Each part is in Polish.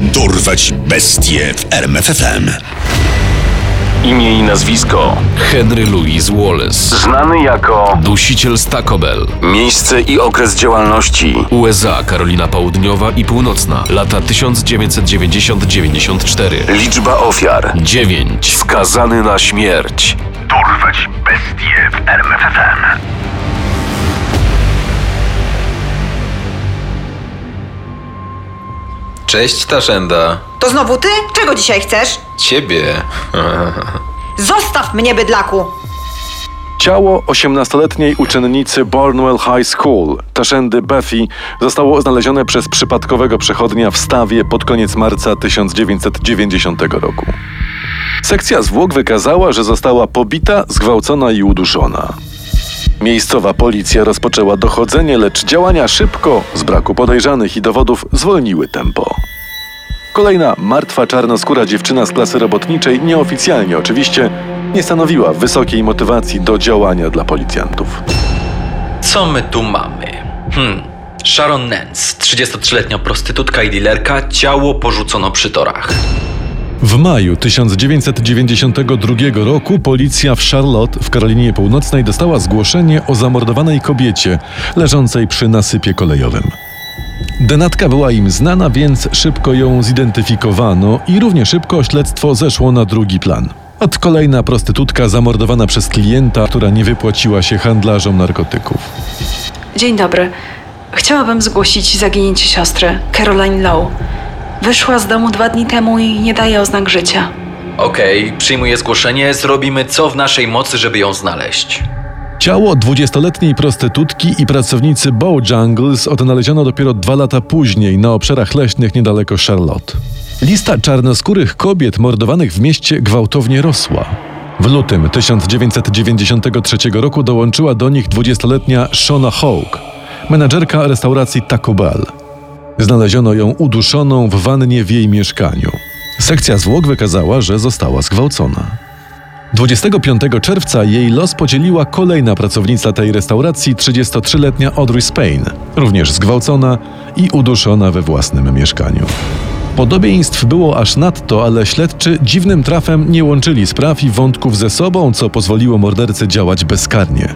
Dorwać bestie w RMFFM. Imię i nazwisko. Henry Louis Wallace. Znany jako Dusiciel z Taco Bell. miejsce i okres działalności. USA, Karolina Południowa i Północna. Lata 1990-94. Liczba ofiar. 9. Skazany na śmierć. Dorwać bestie w RMFFM. Cześć Taszenda. To znowu ty? Czego dzisiaj chcesz? Ciebie. Zostaw mnie, bydlaku! Ciało 18-letniej uczennicy Barnwell High School, Taszendy Bethy, zostało znalezione przez przypadkowego przechodnia w stawie pod koniec marca 1990 roku. Sekcja zwłok wykazała, że została pobita, zgwałcona i uduszona. Miejscowa policja rozpoczęła dochodzenie, lecz działania szybko, z braku podejrzanych i dowodów, zwolniły tempo. Kolejna martwa czarnoskóra dziewczyna z klasy robotniczej, nieoficjalnie oczywiście, nie stanowiła wysokiej motywacji do działania dla policjantów. Co my tu mamy? Hmm. Sharon Nance, 33-letnia prostytutka i dealerka, ciało porzucono przy torach. W maju 1992 roku policja w Charlotte w Karolinie Północnej dostała zgłoszenie o zamordowanej kobiecie leżącej przy nasypie kolejowym. Denatka była im znana, więc szybko ją zidentyfikowano i równie szybko śledztwo zeszło na drugi plan. Od kolejna prostytutka zamordowana przez klienta, która nie wypłaciła się handlarzom narkotyków. Dzień dobry. Chciałabym zgłosić zaginięcie siostry, Caroline Lowe. Wyszła z domu dwa dni temu i nie daje oznak życia. Okej, przyjmuję zgłoszenie, zrobimy co w naszej mocy, żeby ją znaleźć. Ciało 20-letniej prostytutki i pracownicy Bojangles odnaleziono dopiero dwa lata później na obszarach leśnych niedaleko Charlotte. Lista czarnoskórych kobiet mordowanych w mieście gwałtownie rosła. W lutym 1993 roku dołączyła do nich 20-letnia Shona Hawk, menadżerka restauracji Taco Bell. Znaleziono ją uduszoną w wannie w jej mieszkaniu. Sekcja zwłok wykazała, że została zgwałcona. 25 czerwca jej los podzieliła kolejna pracownica tej restauracji, 33-letnia Audrey Spain, również zgwałcona i uduszona we własnym mieszkaniu. Podobieństw było aż nadto, ale śledczy dziwnym trafem nie łączyli spraw i wątków ze sobą, co pozwoliło mordercy działać bezkarnie.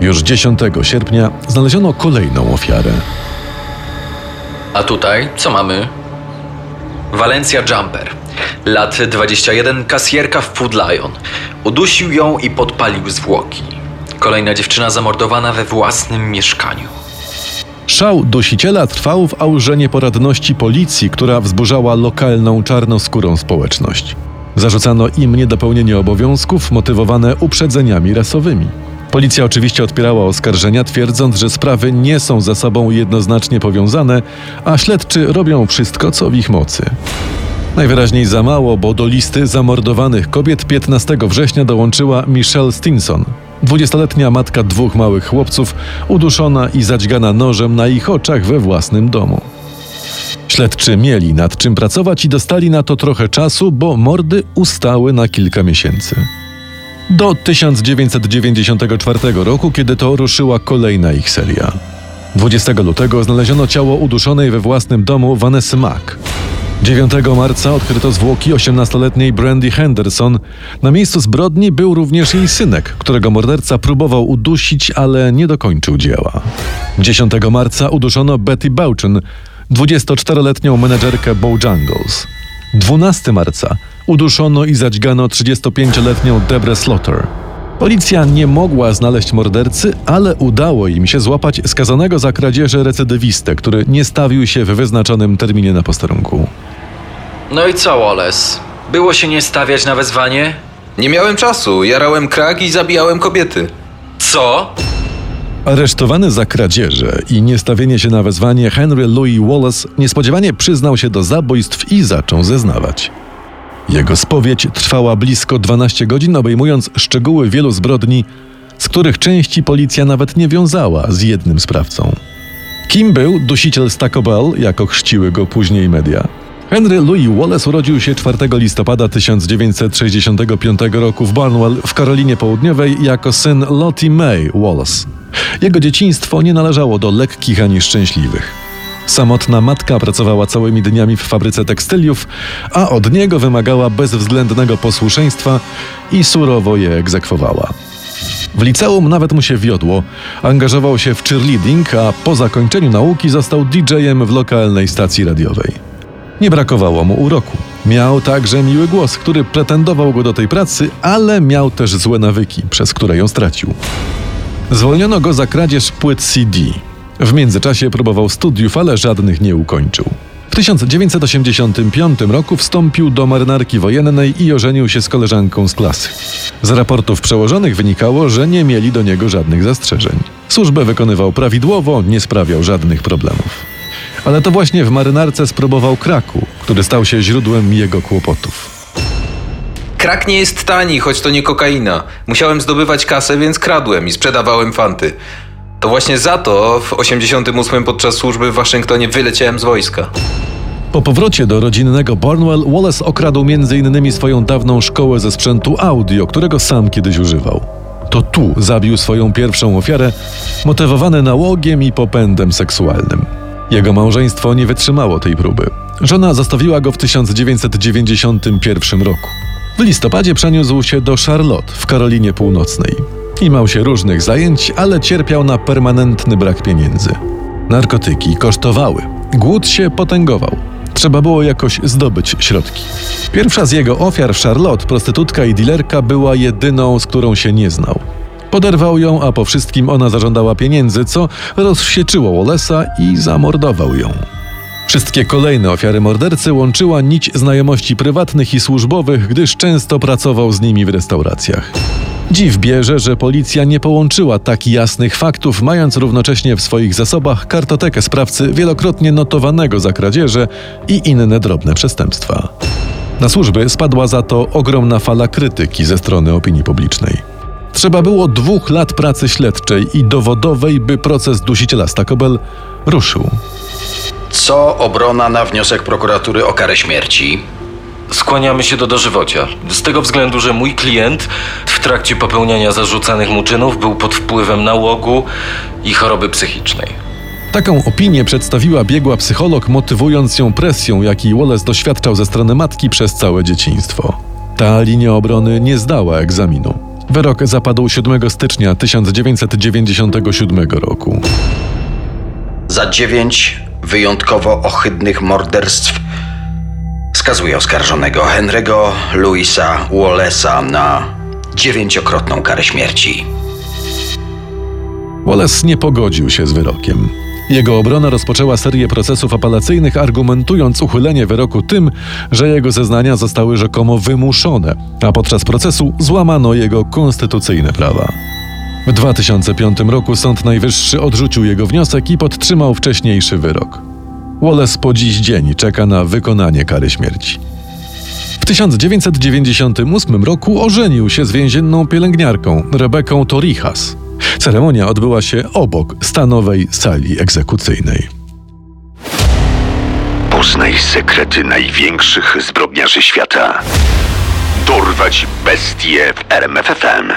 Już 10 sierpnia znaleziono kolejną ofiarę. A tutaj co mamy? Walencja Jumper. Lat 21, kasjerka w Food Lion. Udusił ją i podpalił zwłoki. Kolejna dziewczyna zamordowana we własnym mieszkaniu. Szał dusiciela trwał w aurze nieporadności policji, która wzburzała lokalną czarnoskórą społeczność. Zarzucano im niedopełnienie obowiązków motywowane uprzedzeniami rasowymi. Policja oczywiście odpierała oskarżenia, twierdząc, że sprawy nie są ze sobą jednoznacznie powiązane, a śledczy robią wszystko, co w ich mocy. Najwyraźniej za mało, bo do listy zamordowanych kobiet 15 września dołączyła Michelle Stinson, 20-letnia matka dwóch małych chłopców, uduszona i zadźgana nożem na ich oczach we własnym domu. Śledczy mieli nad czym pracować i dostali na to trochę czasu, bo mordy ustały na kilka miesięcy. Do 1994 roku, kiedy to ruszyła kolejna ich seria. 20 lutego znaleziono ciało uduszonej we własnym domu Vanessa Mack. 9 marca odkryto zwłoki 18-letniej Brandy Henderson. Na miejscu zbrodni był również jej synek, którego morderca próbował udusić, ale nie dokończył dzieła. 10 marca uduszono Betty Bouchen, 24-letnią menedżerkę Bojangles. 12 marca uduszono i zadźgano 35-letnią Debrę Slaughter. Policja nie mogła znaleźć mordercy, ale udało im się złapać skazanego za kradzieże recydywistę, który nie stawił się w wyznaczonym terminie na posterunku. No i co, Wallace? Było się nie stawiać na wezwanie? Nie miałem czasu, jarałem krak i zabijałem kobiety. Co? Aresztowany za kradzieże i niestawienie się na wezwanie Henry Louis Wallace niespodziewanie przyznał się do zabójstw i zaczął zeznawać. Jego spowiedź trwała blisko 12 godzin, obejmując szczegóły wielu zbrodni, z których części policja nawet nie wiązała z jednym sprawcą. Kim był dusiciel z Taco Bell, jako chrzciły go później media? Henry Louis Wallace urodził się 4 listopada 1965 roku w Barnwell w Karolinie Południowej jako syn Lottie May Wallace. Jego dzieciństwo nie należało do lekkich ani szczęśliwych. Samotna matka pracowała całymi dniami w fabryce tekstyliów, a od niego wymagała bezwzględnego posłuszeństwa i surowo je egzekwowała. W liceum nawet mu się wiodło. Angażował się w cheerleading, a po zakończeniu nauki został DJ-em w lokalnej stacji radiowej. Nie brakowało mu uroku. Miał także miły głos, który pretendował go do tej pracy, ale miał też złe nawyki, przez które ją stracił. Zwolniono go za kradzież płyt CD. W międzyczasie próbował studiów, ale żadnych nie ukończył. W 1985 roku wstąpił do marynarki wojennej i ożenił się z koleżanką z klasy. Z raportów przełożonych wynikało, że nie mieli do niego żadnych zastrzeżeń. Służbę wykonywał prawidłowo, nie sprawiał żadnych problemów. Ale to właśnie w marynarce spróbował kraku, który stał się źródłem jego kłopotów. Krak nie jest tani, choć to nie kokaina. Musiałem zdobywać kasę, więc kradłem i sprzedawałem fanty. To właśnie za to w 88 podczas służby w Waszyngtonie wyleciałem z wojska. Po powrocie do rodzinnego Barnwell, Wallace okradł m.in. swoją dawną szkołę ze sprzętu audio, którego sam kiedyś używał. To tu zabił swoją pierwszą ofiarę, motywowany nałogiem i popędem seksualnym. Jego małżeństwo nie wytrzymało tej próby. Żona zostawiła go w 1991 roku. W listopadzie przeniósł się do Charlotte w Karolinie Północnej. Imał się różnych zajęć, ale cierpiał na permanentny brak pieniędzy. Narkotyki kosztowały. Głód się potęgował. Trzeba było jakoś zdobyć środki. Pierwsza z jego ofiar Charlotte, prostytutka i dilerka, była jedyną, z którą się nie znał. Poderwał ją, a po wszystkim ona zażądała pieniędzy, co rozwścieczyło Wallace'a i zamordował ją. Wszystkie kolejne ofiary mordercy łączyła nić znajomości prywatnych i służbowych, gdyż często pracował z nimi w restauracjach. Dziw bierze, że policja nie połączyła tak jasnych faktów, mając równocześnie w swoich zasobach kartotekę sprawcy wielokrotnie notowanego za kradzieże i inne drobne przestępstwa. Na służby spadła za to ogromna fala krytyki ze strony opinii publicznej. Trzeba było dwóch lat pracy śledczej i dowodowej, by proces dusiciela Stakobel ruszył. Co obrona na wniosek prokuratury o karę śmierci? Skłaniamy się do dożywocia. Z tego względu, że mój klient w trakcie popełniania zarzucanych mu czynów był pod wpływem nałogu i choroby psychicznej. Taką opinię przedstawiła biegła psycholog, motywując ją presją, jakiej Wallace doświadczał ze strony matki przez całe dzieciństwo. Ta linia obrony nie zdała egzaminu. Wyrok zapadł 7 stycznia 1997 roku. Za dziewięć wyjątkowo ohydnych morderstw skazuje oskarżonego Henry'ego Louisa Wallace'a na dziewięciokrotną karę śmierci. Wallace nie pogodził się z wyrokiem. Jego obrona rozpoczęła serię procesów apelacyjnych, argumentując uchylenie wyroku tym, że jego zeznania zostały rzekomo wymuszone, a podczas procesu złamano jego konstytucyjne prawa. W 2005 roku Sąd Najwyższy odrzucił jego wniosek i podtrzymał wcześniejszy wyrok. Wallace po dziś dzień czeka na wykonanie kary śmierci. W 1998 roku ożenił się z więzienną pielęgniarką Rebeką Torijas. Ceremonia odbyła się obok stanowej sali egzekucyjnej. Poznaj sekrety największych zbrodniarzy świata. Dorwać bestie w RMFFM.